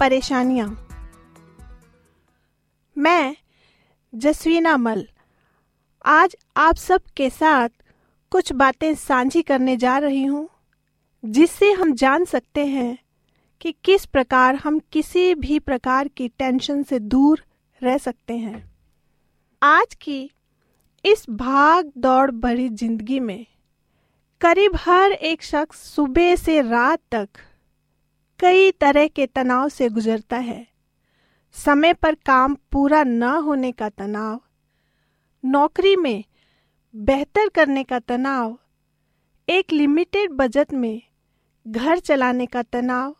परेशानियाँ। मैं, जसवीना मल, आज आप सब के साथ कुछ बातें साझी करने जा रही हूँ, जिससे हम जान सकते हैं कि किस प्रकार हम किसी भी प्रकार की टेंशन से दूर रह सकते हैं। आज की इस भाग दौड़ भरी ज़िंदगी में करीब हर एक शख्स सुबह से रात तक कई तरह के तनाव से गुजरता है। समय पर काम पूरा न होने का तनाव, नौकरी में बेहतर करने का तनाव, एक लिमिटेड बजट में घर चलाने का तनाव,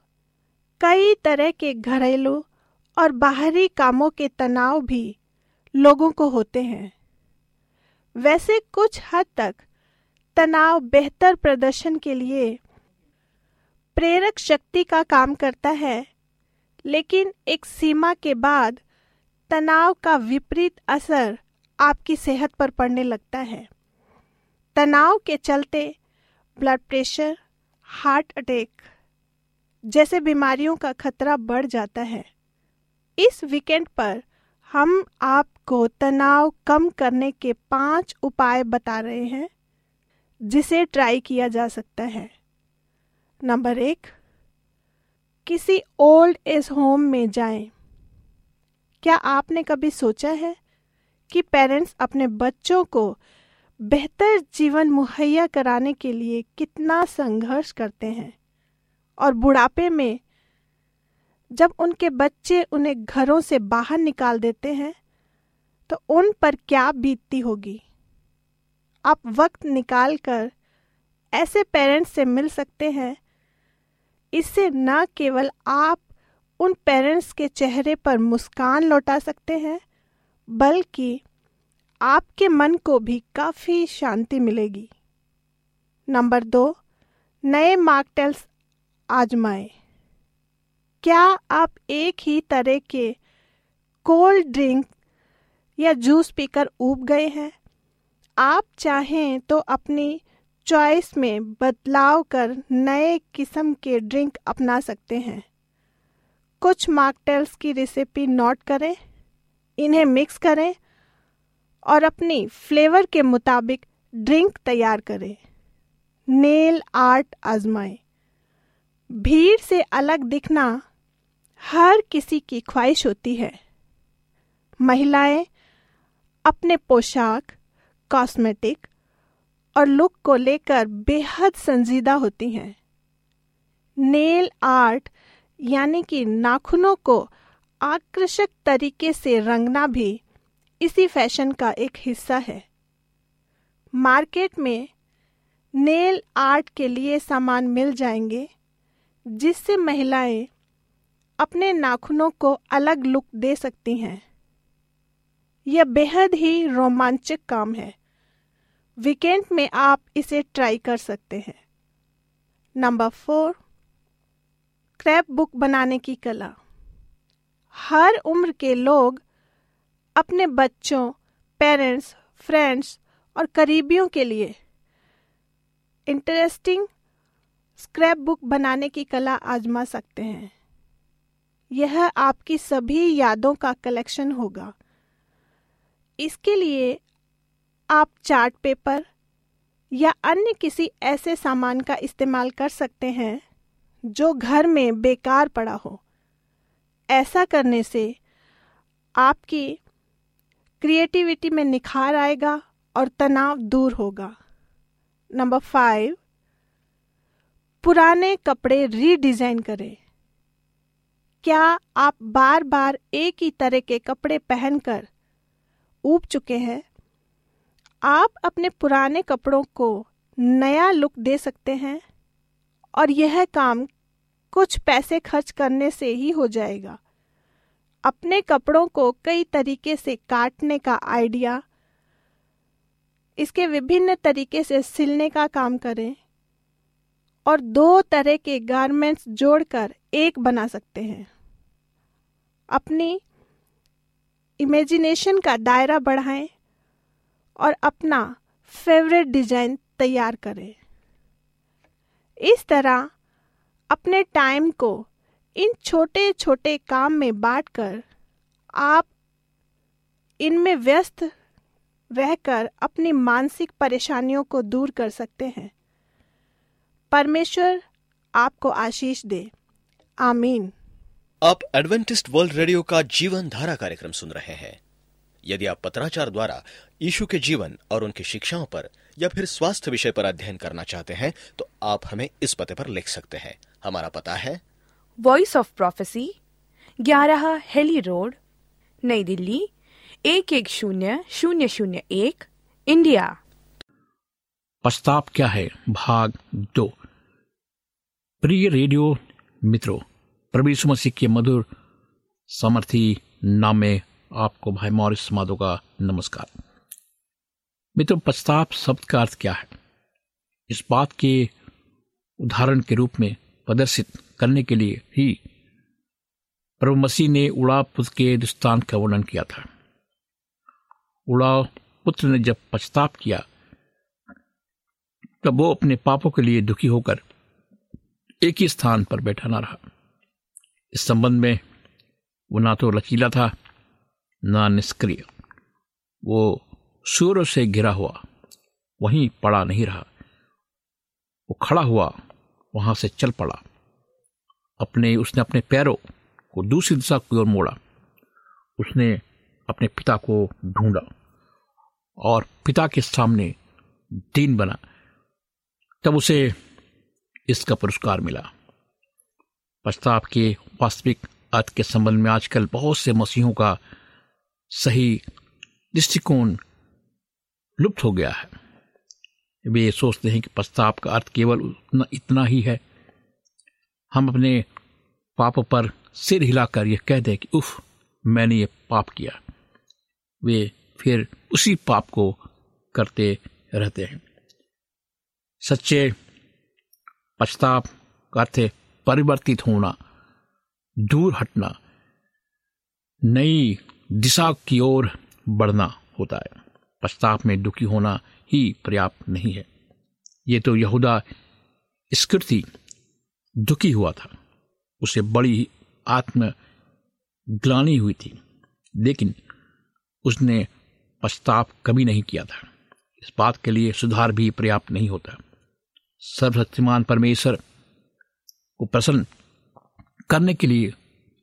कई तरह के घरेलू और बाहरी कामों के तनाव भी लोगों को होते हैं। वैसे कुछ हद तक तनाव बेहतर प्रदर्शन के लिए प्रेरक शक्ति का काम करता है, लेकिन एक सीमा के बाद तनाव का विपरीत असर आपकी सेहत पर पड़ने लगता है। तनाव के चलते ब्लड प्रेशर हार्ट अटैक जैसे बीमारियों का खतरा बढ़ जाता है। इस वीकेंड पर हम आपको तनाव कम करने के पाँच उपाय बता रहे हैं, जिसे ट्राई किया जा सकता है। नंबर एक, किसी ओल्ड एज होम में जाएँ। क्या आपने कभी सोचा है कि पेरेंट्स अपने बच्चों को बेहतर जीवन मुहैया कराने के लिए कितना संघर्ष करते हैं और बुढ़ापे में जब उनके बच्चे उन्हें घरों से बाहर निकाल देते हैं तो उन पर क्या बीतती होगी आप वक्त निकाल कर ऐसे पेरेंट्स से मिल सकते हैं इससे न केवल आप उन पेरेंट्स के चेहरे पर मुस्कान लौटा सकते हैं, बल्कि आपके मन को भी काफ़ी शांति मिलेगी। नंबर दो, नए मार्कटेल्स आजमाएँ। क्या आप एक ही तरह के कोल्ड ड्रिंक या जूस पीकर ऊब गए हैं? आप चाहें तो अपनी चॉइस में बदलाव कर नए किस्म के ड्रिंक अपना सकते हैं। कुछ मॉकटेल्स की रेसिपी नोट करें, इन्हें मिक्स करें और अपनी फ्लेवर के मुताबिक ड्रिंक तैयार करें। नेल आर्ट आजमाएँ। भीड़ से अलग दिखना हर किसी की ख्वाहिश होती है। महिलाएँ अपने पोशाक कॉस्मेटिक और लुक को लेकर बेहद संजीदा होती हैं। नेल आर्ट, यानी कि नाखूनों को आकर्षक तरीके से रंगना भी इसी फ़ैशन का एक हिस्सा है। मार्केट में नेल आर्ट के लिए सामान मिल जाएँगे, जिससे महिलाएँ अपने नाखूनों को अलग लुक दे सकती हैं। यह बेहद ही रोमांचक काम है। वीकेंड में आप इसे ट्राई कर सकते हैं। नंबर फोर क्रैप बुक बनाने की कला। हर उम्र के लोग अपने बच्चों, पेरेंट्स, फ्रेंड्स और करीबियों के लिए इंटरेस्टिंग स्क्रैप बुक बनाने की कला आजमा सकते हैं। यह आपकी सभी यादों का कलेक्शन होगा। इसके लिए आप चार्ट पेपर या अन्य किसी ऐसे सामान का इस्तेमाल कर सकते हैं जो घर में बेकार पड़ा हो। ऐसा करने से आपकी क्रिएटिविटी में निखार आएगा और तनाव दूर होगा। नंबर फाइव, पुराने कपड़े रीडिजाइन करें। क्या आप बार बार एक ही तरह के कपड़े पहनकर ऊब चुके हैं? आप अपने पुराने कपड़ों को नया लुक दे सकते हैं और यह काम कुछ पैसे खर्च करने से ही हो जाएगा। अपने कपड़ों को कई तरीके से काटने का आइडिया, इसके विभिन्न तरीके से सिलने का काम करें और दो तरह के गारमेंट्स जोड़कर एक बना सकते हैं। अपनी इमेजिनेशन का दायरा बढ़ाएँ। और अपना फेवरेट डिज़ाइन तैयार करें। इस तरह अपने टाइम को इन छोटे छोटे काम में बांटकर आप इनमें व्यस्त रहकर अपनी मानसिक परेशानियों को दूर कर सकते हैं। परमेश्वर आपको आशीष दे। आमीन। आप एडवेंटिस्ट वर्ल्ड रेडियो का जीवन धारा कार्यक्रम सुन रहे हैं। यदि आप पत्राचार द्वारा यीशु के जीवन और उनकी शिक्षाओं पर या फिर स्वास्थ्य विषय पर अध्ययन करना चाहते हैं तो आप हमें इस पते पर लिख सकते हैं। हमारा पता है। वॉइस ऑफ़ प्रोफेसी ग्यारह हेली रोड नई दिल्ली एक एक शून्य शून्य शून्य एक इंडिया। पश्चाताप क्या है? भाग दो। प्रिय रेडियो मित्रों यीशु मसीह के मधुर समर्थी नाम में आपको भाई मॉरिस माधो का नमस्कार। मित्रों पश्चाताप शब्द का अर्थ क्या है? इस बात के उदाहरण के रूप में प्रदर्शित करने के लिए ही प्रभु मसीह ने उड़ा पुत्र के दृष्टांत का वर्णन किया था। उड़ा पुत्र ने जब पश्चाताप किया, तब वो अपने पापों के लिए दुखी होकर एक ही स्थान पर बैठा ना रहा। इस संबंध में वो ना तो लचीला था ना निष्क्रिय। वो सूर्य से घिरा हुआ, वहीं पड़ा नहीं रहा। वो खड़ा हुआ, वहाँ से चल पड़ा। अपने, उसने अपने पैरों को दूसरी दिशा की ओर मोड़ा। उसने अपने पिता को ढूंढा और पिता के सामने दीन बना। तब उसे इसका पुरस्कार मिला। पश्चाताप के वास्तविक अर्थ के संबंध में आजकल बहुत से मसीहों का सही दृष्टिकोण लुप्त हो गया है। वे सोचते हैं कि पश्चाताप का अर्थ केवल इतना ही है। हम अपने पाप पर सिर हिलाकर यह कह दें कि, उफ, मैंने ये पाप किया। वे फिर उसी पाप को करते रहते हैं। सच्चे पश्चाताप का अर्थ परिवर्तित होना, दूर हटना। नई दिशा की ओर बढ़ना होता है। पश्चाताप में दुखी होना ही पर्याप्त नहीं है। ये तो यहूदा स्कृति दुखी हुआ था। उसे बड़ी आत्म ग्लानी हुई थी, लेकिन उसने पश्चाताप कभी नहीं किया था। इस बात के लिए सुधार भी पर्याप्त नहीं होता। सर्वशक्तिमान परमेश्वर को प्रसन्न करने के लिए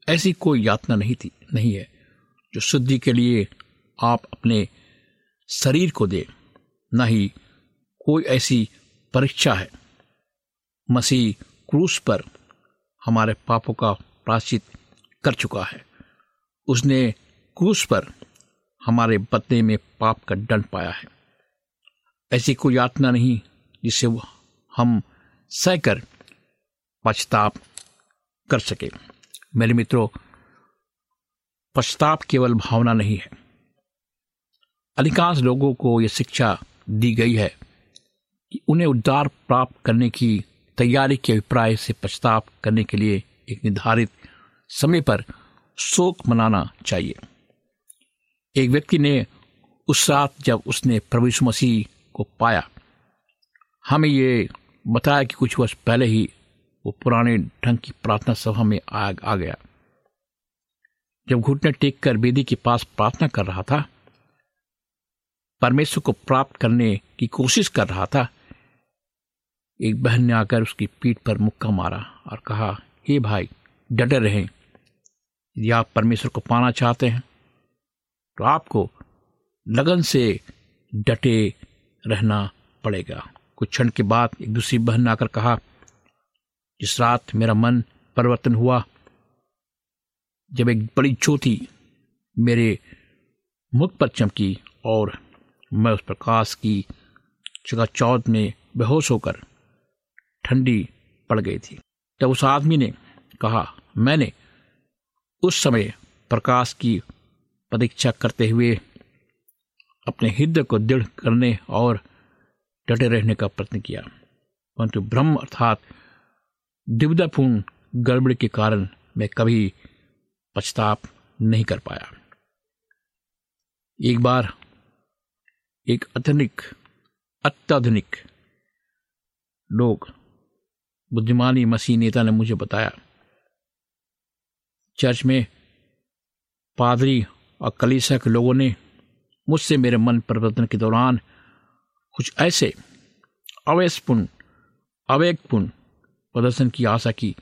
ऐसी कोई यातना नहीं थी, नहीं है। जो शुद्धि के लिए आप अपने शरीर को दे, न ही कोई ऐसी परीक्षा है। मसीह क्रूस पर हमारे पापों का प्राचित कर चुका है। उसने क्रूस पर हमारे बदले में पाप का दंड पाया है। ऐसी कोई यातना नहीं जिसे हम सहकर पश्चाताप कर सके। मेरे मित्रों पश्चाताप केवल भावना नहीं है। अधिकांश लोगों को यह शिक्षा दी गई है कि उन्हें उद्धार प्राप्त करने की तैयारी के अभिप्राय से पश्चाताप करने के लिए एक निर्धारित समय पर शोक मनाना चाहिए। एक व्यक्ति ने उस रात जब उसने प्रभु मसीह को पाया हमें ये बताया कि कुछ वर्ष पहले ही वो पुराने ढंग की प्रार्थना सभा में आ, आ गया। जब घुटने टेक कर बेदी के पास प्रार्थना कर रहा था, परमेश्वर को प्राप्त करने की कोशिश कर रहा था, एक बहन ने आकर उसकी पीठ पर मुक्का मारा और कहा, हे hey भाई, डटे रहें। यदि आप परमेश्वर को पाना चाहते हैं तो आपको लगन से डटे रहना पड़ेगा। कुछ क्षण के बाद एक दूसरी बहन ने आकर कहा, जिस रात मेरा मन परिवर्तन हुआ जब एक बड़ी ज्योति मेरे मुख पर चमकी और मैं उस प्रकाश की चौथ में बेहोश होकर ठंडी पड़ गई थी। तब उस आदमी ने कहा, मैंने उस समय प्रकाश की प्रतीक्षा करते हुए अपने हृदय को दृढ़ करने और डटे रहने का प्रयत्न किया। परंतु ब्रह्म अर्थात दिवदापूर्ण गड़बड़ी के कारण मैं कभी पछताप नहीं कर पाया। एक बार एक अत्यधिक, अत्याधुनिक लोग, बुद्धिमानी मसीह नेता ने मुझे बताया, चर्च में पादरी और कलीसा के लोगों ने मुझसे मेरे मन परिवर्तन के दौरान कुछ ऐसे अवैसपूर्ण अवेगपूर्ण प्रदर्शन की आशा की।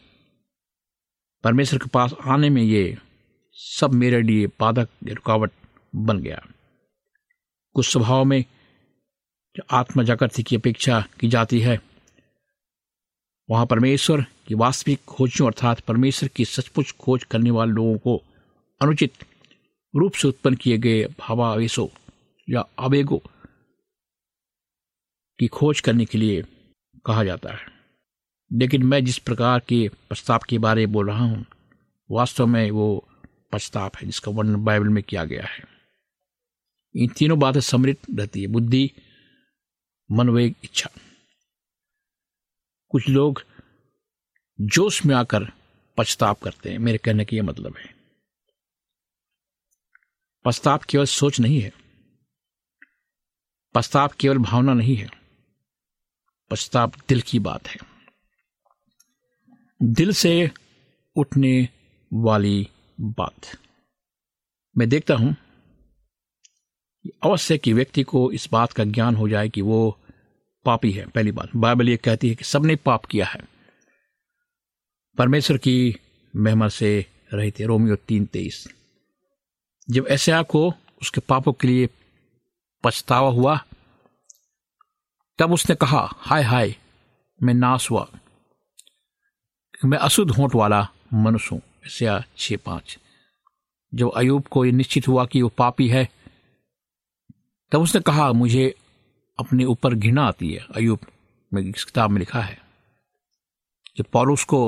परमेश्वर के पास आने में ये सब मेरे लिए बाधक रुकावट बन गया। कुछ स्वभाव में जो आत्मा जागृति की अपेक्षा की जाती है, वहाँ परमेश्वर की वास्तविक खोजों अर्थात परमेश्वर की सचमुच खोज करने वाले लोगों को अनुचित रूप से उत्पन्न किए गए भावावेशों या आवेगों की खोज करने के लिए कहा जाता है। लेकिन मैं जिस प्रकार के प्रस्ताव के बारे में बोल रहा हूँ, वास्तव में वो पश्चाताप है, जिसका वर्णन बाइबल में किया गया है। इन तीनों बातें समृद्ध रहती है, बुद्धि मनोवेग इच्छा। कुछ लोग जोश में आकर पछताप करते हैं, मेरे कहने का यह मतलब है। पछताप केवल सोच नहीं है। पछताप केवल भावना नहीं है। पछताप दिल की बात है। दिल से उठने वाली बात मैं देखता हूँ अवश्य कि व्यक्ति को इस बात का ज्ञान हो जाए कि वो पापी है, पहली बात। बाइबल ये कहती है कि सबने पाप किया है। परमेश्वर की मेहमा से रहे थे रोमियो तीन तेईस। जब ऐसा को उसके पापों के लिए पछतावा हुआ, तब उसने कहा, हाय हाय, मैं नाश हुआ मैं अशुद्ध होंठ वाला मनुष्य हूँ। ऐसा छ पाँच। जब अयूब को यह निश्चित हुआ कि वो पापी है, तब उसने कहा, मुझे अपने ऊपर घृणा आती है। अयूब में इस किताब में लिखा है जब पौरुष को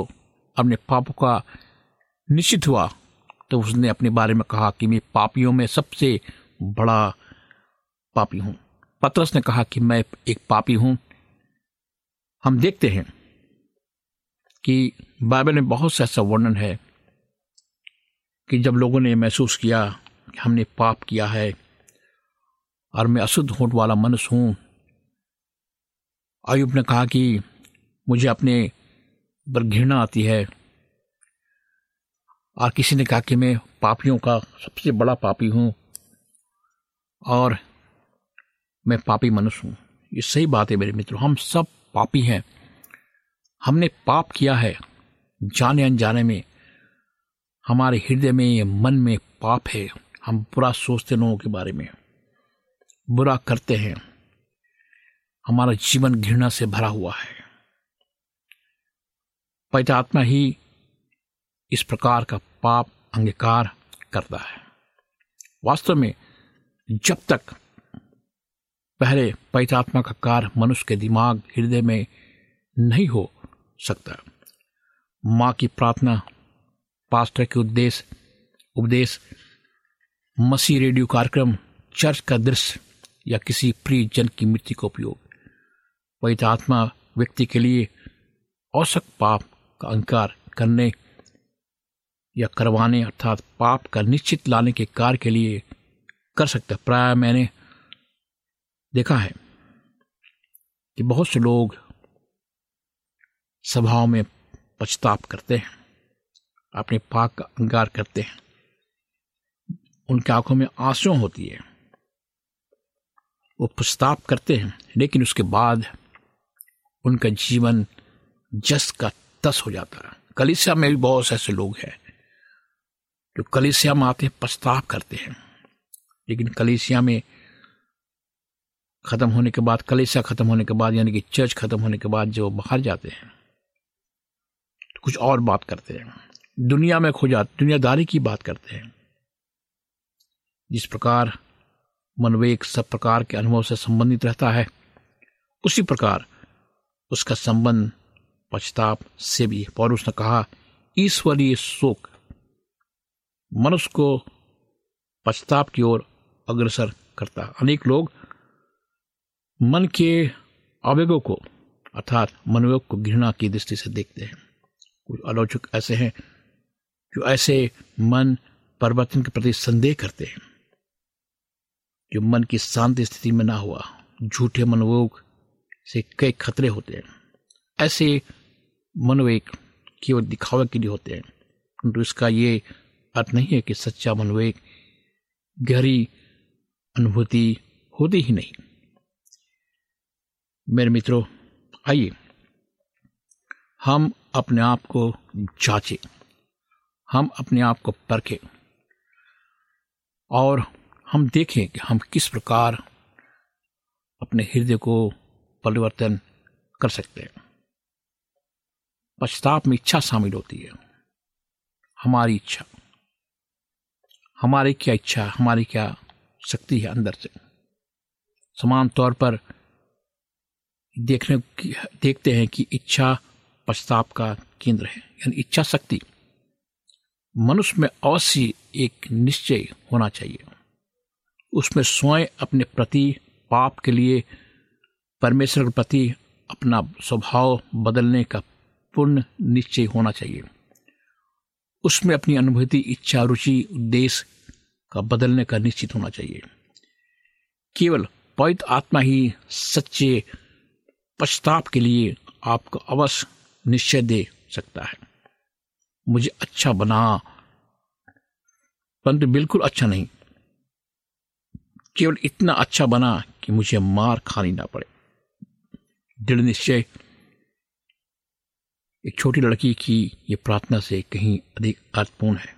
अपने पापों का निश्चित हुआ तो उसने अपने बारे में कहा कि मैं पापियों में सबसे बड़ा पापी हूँ। पत्रस ने कहा कि मैं एक पापी हूँ। हम देखते हैं कि बाइबल में बहुत सा ऐसा वर्णन है कि जब लोगों ने महसूस किया कि हमने पाप किया है और मैं अशुद्ध होठ वाला मनुष्य हूँ, आयुब ने कहा कि मुझे अपने पर घृणा आती है। और किसी ने कहा कि मैं पापियों का सबसे बड़ा पापी हूँ और मैं पापी मनुष्य हूँ। ये सही बात है मेरे मित्रों, हम सब पापी हैं। हमने पाप किया है जाने अनजाने में। हमारे हृदय में, मन में पाप है। हम बुरा सोचते लोगों के बारे में। बुरा करते हैं। हमारा जीवन घृणा से भरा हुआ है। आत्मा ही इस प्रकार का पाप अंगीकार करता है। वास्तव में जब तक पहले पैतात्मा का कार्य मनुष्य के दिमाग, हृदय में नहीं हो सकता, माँ की प्रार्थना पास्टर के उद्देश्य उपदेश, मसीह रेडियो कार्यक्रम, चर्च का दृश्य, या किसी प्रिय जन की मृत्यु का उपयोग। पवित्र आत्मा व्यक्ति के लिए औसक पाप का अंकार करने या करवाने अर्थात पाप का निश्चित लाने के कार्य के लिए कर सकता प्राय मैंने देखा है कि बहुत से लोग सभाओं में पछताप करते हैं। अपने पाक का अंगार करते हैं। उनकी आँखों में आँसू होती है। वो पछताप करते हैं, लेकिन उसके बाद उनका जीवन जस का तस हो जाता है। कलिसिया में भी बहुत से ऐसे लोग हैं जो कलिसिया में आते हैं पछताप करते हैं। लेकिन कलिसिया में खत्म होने के बाद, कलिसिया खत्म होने के बाद, यानी कि चर्च खत्म होने के बाद जो बाहर जाते हैं तो कुछ और बात करते हैं। दुनिया में खो जाते दुनियादारी की बात करते हैं। जिस प्रकार मनवेक सब प्रकार के अनुभव से संबंधित रहता है, उसी प्रकार उसका संबंध पछताप से भी। और उसने कहा, ईश्वरीय शोक मनुष्य को पछताप की ओर अग्रसर करता अनेक लोग मन के आवेगों को, अर्थात मनोयोग को घृणा की दृष्टि से देखते हैं। कुछ आलोचक ऐसे हैं जो ऐसे मन परिवर्तन के प्रति संदेह करते हैं, जो मन की शांति स्थिति में ना हुआ, झूठे मनोयोग से कई खतरे होते हैं। ऐसे मनोवेग केवल दिखावे के लिए होते हैं। परंतु इसका ये अर्थ नहीं है कि सच्चा मन वो एक गहरी अनुभूति होती ही नहीं। मेरे मित्रों, आइए, हम अपने आप को जांचें। हम अपने आप को परखें। और हम देखें कि हम किस प्रकार अपने हृदय को परिवर्तन कर सकते हैं। पश्चाताप में इच्छा शामिल होती है। हमारी इच्छा, हमारी क्या इच्छा, हमारी क्या शक्ति है अंदर से? समान तौर पर देखने देखते हैं कि इच्छा पश्चाताप का केंद्र है, यानी इच्छा शक्ति। मनुष्य में अवश्य एक निश्चय होना चाहिए। उसमें स्वयं अपने प्रति, पाप के लिए, परमेश्वर के प्रति अपना स्वभाव बदलने का पूर्ण निश्चय होना चाहिए। उसमें अपनी अनुभूति, इच्छा, रुचि, उद्देश्य का बदलने का निश्चित होना चाहिए। केवल पवित्र आत्मा ही सच्चे पश्चाताप के लिए आपको अवश्य निश्चय दे सकता है। मुझे अच्छा बना। परंतु बिल्कुल अच्छा नहीं। केवल इतना अच्छा बना कि मुझे मार खानी ना पड़े। दृढ़ निश्चय। एक छोटी लड़की की ये प्रार्थना से कहीं अधिक अर्थपूर्ण है।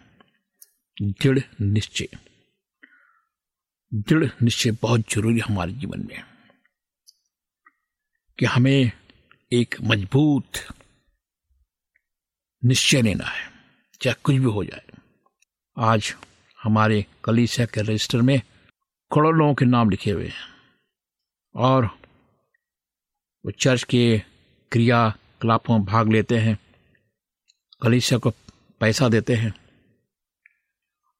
दृढ़ निश्चय। दृढ़ निश्चय बहुत ज़रूरी हमारे जीवन में। कि हमें एक मज़बूत निश्चय लेना है, चाहे कुछ भी हो जाए। आज हमारे कलीसिया के रजिस्टर में करोड़ों लोगों के नाम लिखे हुए हैं और वो चर्च के क्रियाकलापों में भाग लेते हैं, कलीसिया को पैसा देते हैं,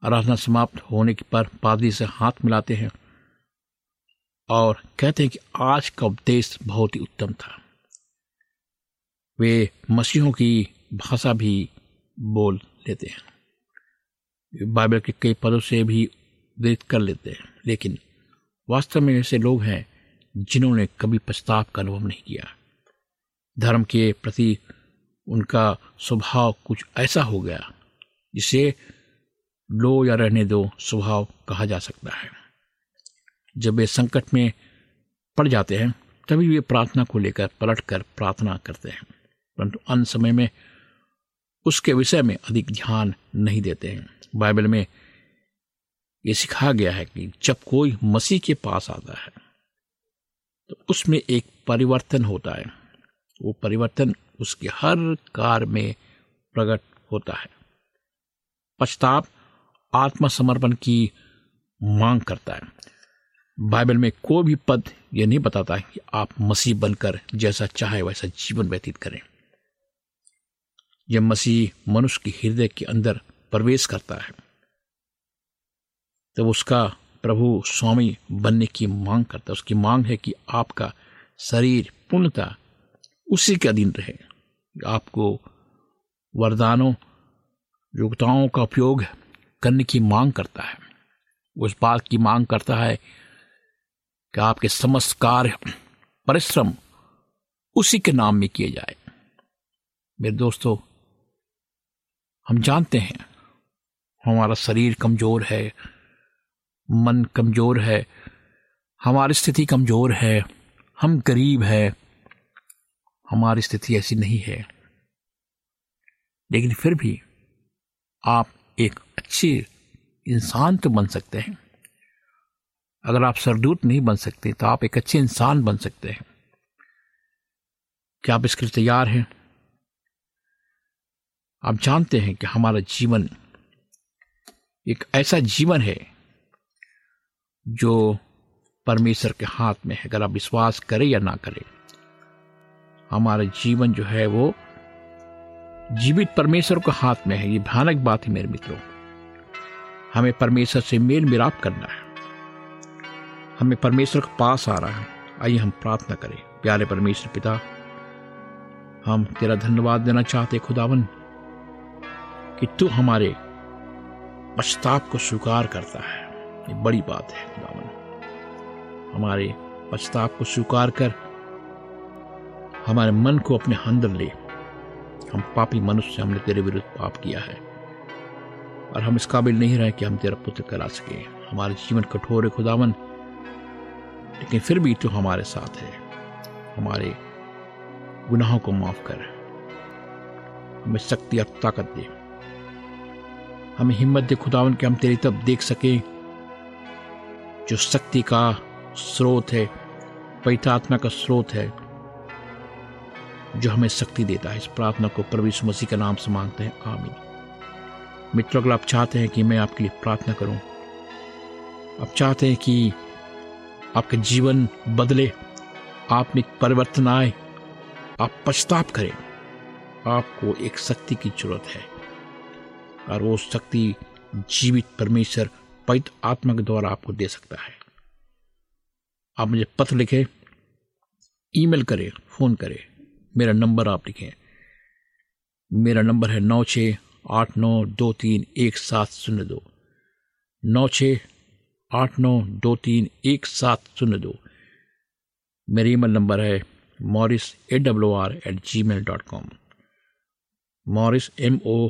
आराधना समाप्त होने के पर पादरी से हाथ मिलाते हैं और कहते हैं कि आज का उपदेश बहुत ही उत्तम था। वे मसीहों की भाषा भी बोल लेते हैं। बाइबल के कई पदों से भी उद्धृत कर लेते हैं, लेकिन वास्तव में ऐसे लोग हैं जिन्होंने कभी पछताव का अनुभव नहीं किया। धर्म के प्रति उनका स्वभाव कुछ ऐसा हो गया जिसे लो या रहने दो स्वभाव कहा जा सकता है। जब वे संकट में पड़ जाते हैं, तभी वे प्रार्थना को लेकर पलट कर प्रार्थना करते हैं, परंतु अन्य समय में उसके विषय में अधिक ध्यान नहीं देते हैं। बाइबल में यह सिखाया गया है कि जब कोई मसीह के पास आता है तो उसमें एक परिवर्तन होता है। वो परिवर्तन उसके हर कार्य में प्रकट होता है। पश्चाताप आत्मसमर्पण की मांग करता है। बाइबल में कोई भी पद यह नहीं बताता कि आप मसीह बनकर जैसा चाहे वैसा जीवन व्यतीत करें। जब मसीह मनुष्य के हृदय के अंदर प्रवेश करता है। तब उसका प्रभु स्वामी बनने की मांग करता है। उसकी मांग है कि आपका शरीर पूर्णता उसी के अधीन रहे। आपको वरदानों, योग्यताओं का उपयोग करने की मांग करता है। उस बात की मांग करता है कि आपके समस्त कार्य, परिश्रम उसी के नाम में किए जाए। मेरे दोस्तों हम जानते हैं। हमारा शरीर कमज़ोर है, मन कमज़ोर है, हमारी स्थिति कमज़ोर है, हम गरीब है, हमारी स्थिति ऐसी नहीं है। लेकिन फिर भी आप एक अच्छे इंसान तो बन सकते हैं। अगर आप सरदूत नहीं बन सकते तो आप एक अच्छे इंसान बन सकते हैं। क्या आप इसके लिए तैयार हैं? आप जानते हैं कि हमारा जीवन एक ऐसा जीवन है जो परमेश्वर के हाथ में है। अगर आप विश्वास करें या ना करें, हमारा जीवन जो है वो जीवित परमेश्वर के हाथ में है। ये भयानक बात है मेरे मित्रों। हमें परमेश्वर से मेल मिलाप करना है। हमें परमेश्वर के पास आ रहा है। आइए हम प्रार्थना करें। प्यारे परमेश्वर पिता, हम तेरा धन्यवाद देना चाहते खुदावन। कि तू हमारे पश्चाताप को स्वीकार करता है। ये बड़ी बात है, खुदावन। हमारे पश्चाताप को स्वीकार कर, हमारे मन को अपने अंदर ले। हम पापी मनुष्य हमने तेरे विरुद्ध पाप किया है। और हम इस काबिल नहीं रहे कि हम तेरा पुत्र करा सके। हमारे जीवन कठोर है, खुदावन। लेकिन फिर भी तू हमारे साथ है। हमारे गुनाहों को माफ़ कर। हमें शक्ति और ताकत दे। हमें हिम्मत दे खुदावन कि हम तेरी तब देख सकें। जो शक्ति का स्रोत है, पवित्र आत्मा का स्रोत है, जो हमें शक्ति देता है। इस प्रार्थना को प्रभु मसीह के नाम से मांगते हैं। आमीन। मित्रों, अगर आप चाहते हैं कि मैं आपके लिए प्रार्थना करूँ, आप चाहते हैं कि आपका जीवन बदले, आप में परिवर्तन आए, आप पछताप करें, आपको एक शक्ति की ज़रूरत है। और वो शक्ति जीवित परमेश्वर पवित्र आत्मा के द्वारा आपको दे सकता है। आप मुझे पत्र लिखें, ईमेल करें, फ़ोन करें। मेरा नंबर आप लिखें। मेरा नंबर है नौ छ आठ नौ दो तीन एक सात शून्य दो। नौ छ आठ नौ दो तीन एक सात शून्य दो। मेरा ईमेल नंबर है Morris A W R at gmail dot com. Morris M O